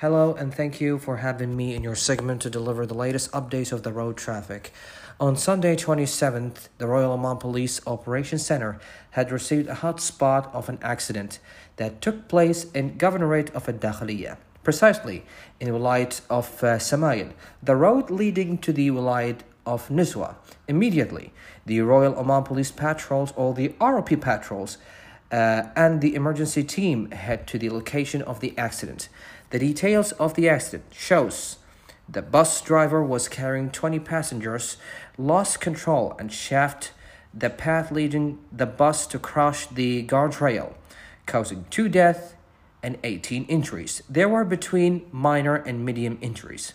Hello, and thank you for having me in your segment to deliver the latest updates of the road traffic. On Sunday 27th, the Royal Oman Police Operations Center had received a hot spot of an accident that took place in Governorate of Dakhliya, precisely in the Wilayat of uh, the road leading to the Wilayat of Nizwa. Immediately, the Royal Oman Police patrols or the ROP patrols uh, and the emergency team head to the location of the accident. The details of the accident shows the bus driver was carrying 20 passengers, lost control and shaft the path leading the bus to crush the guardrail, causing two deaths and 18 injuries. There were between minor and medium injuries.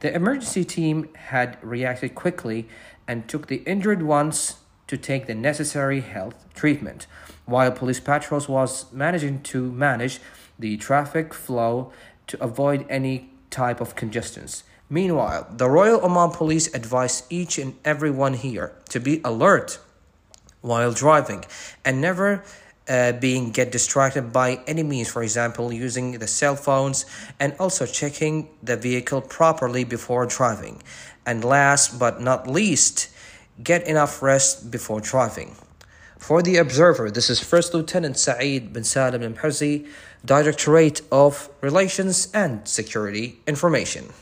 The emergency team had reacted quickly and took the injured ones to take the necessary health treatment, while police patrols was managing to manage the traffic flow to avoid any type of congestions. Meanwhile, the Royal Oman Police advise each and everyone here to be alert while driving and never uh, being get distracted by any means for example using the cell phones and also checking the vehicle properly before driving and last but not least get enough rest before driving for the observer, this is First Lieutenant Saeed bin Salim al Directorate of Relations and Security Information.